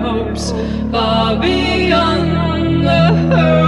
hopes far beyond the horizon.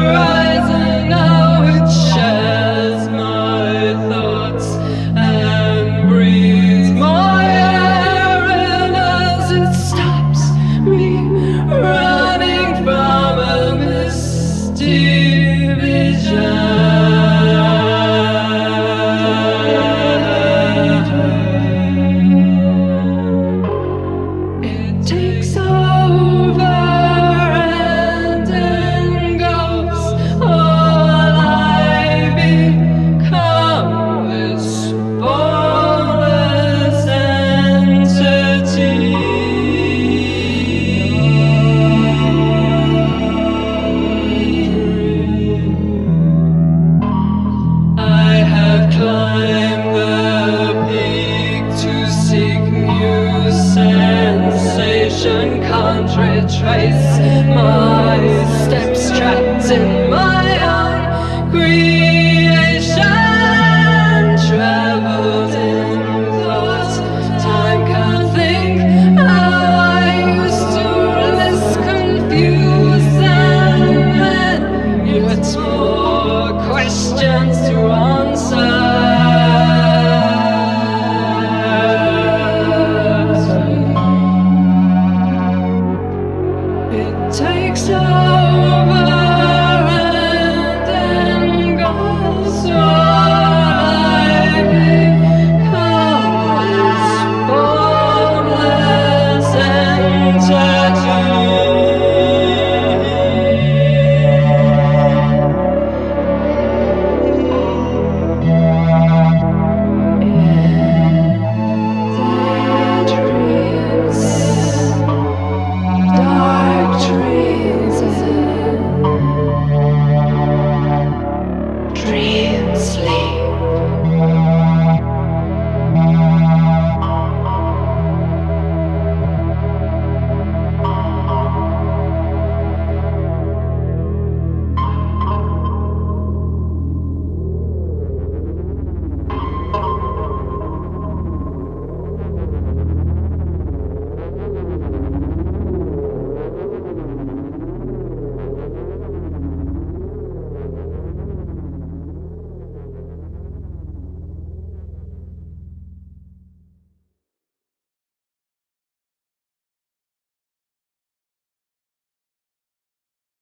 and can't retrace my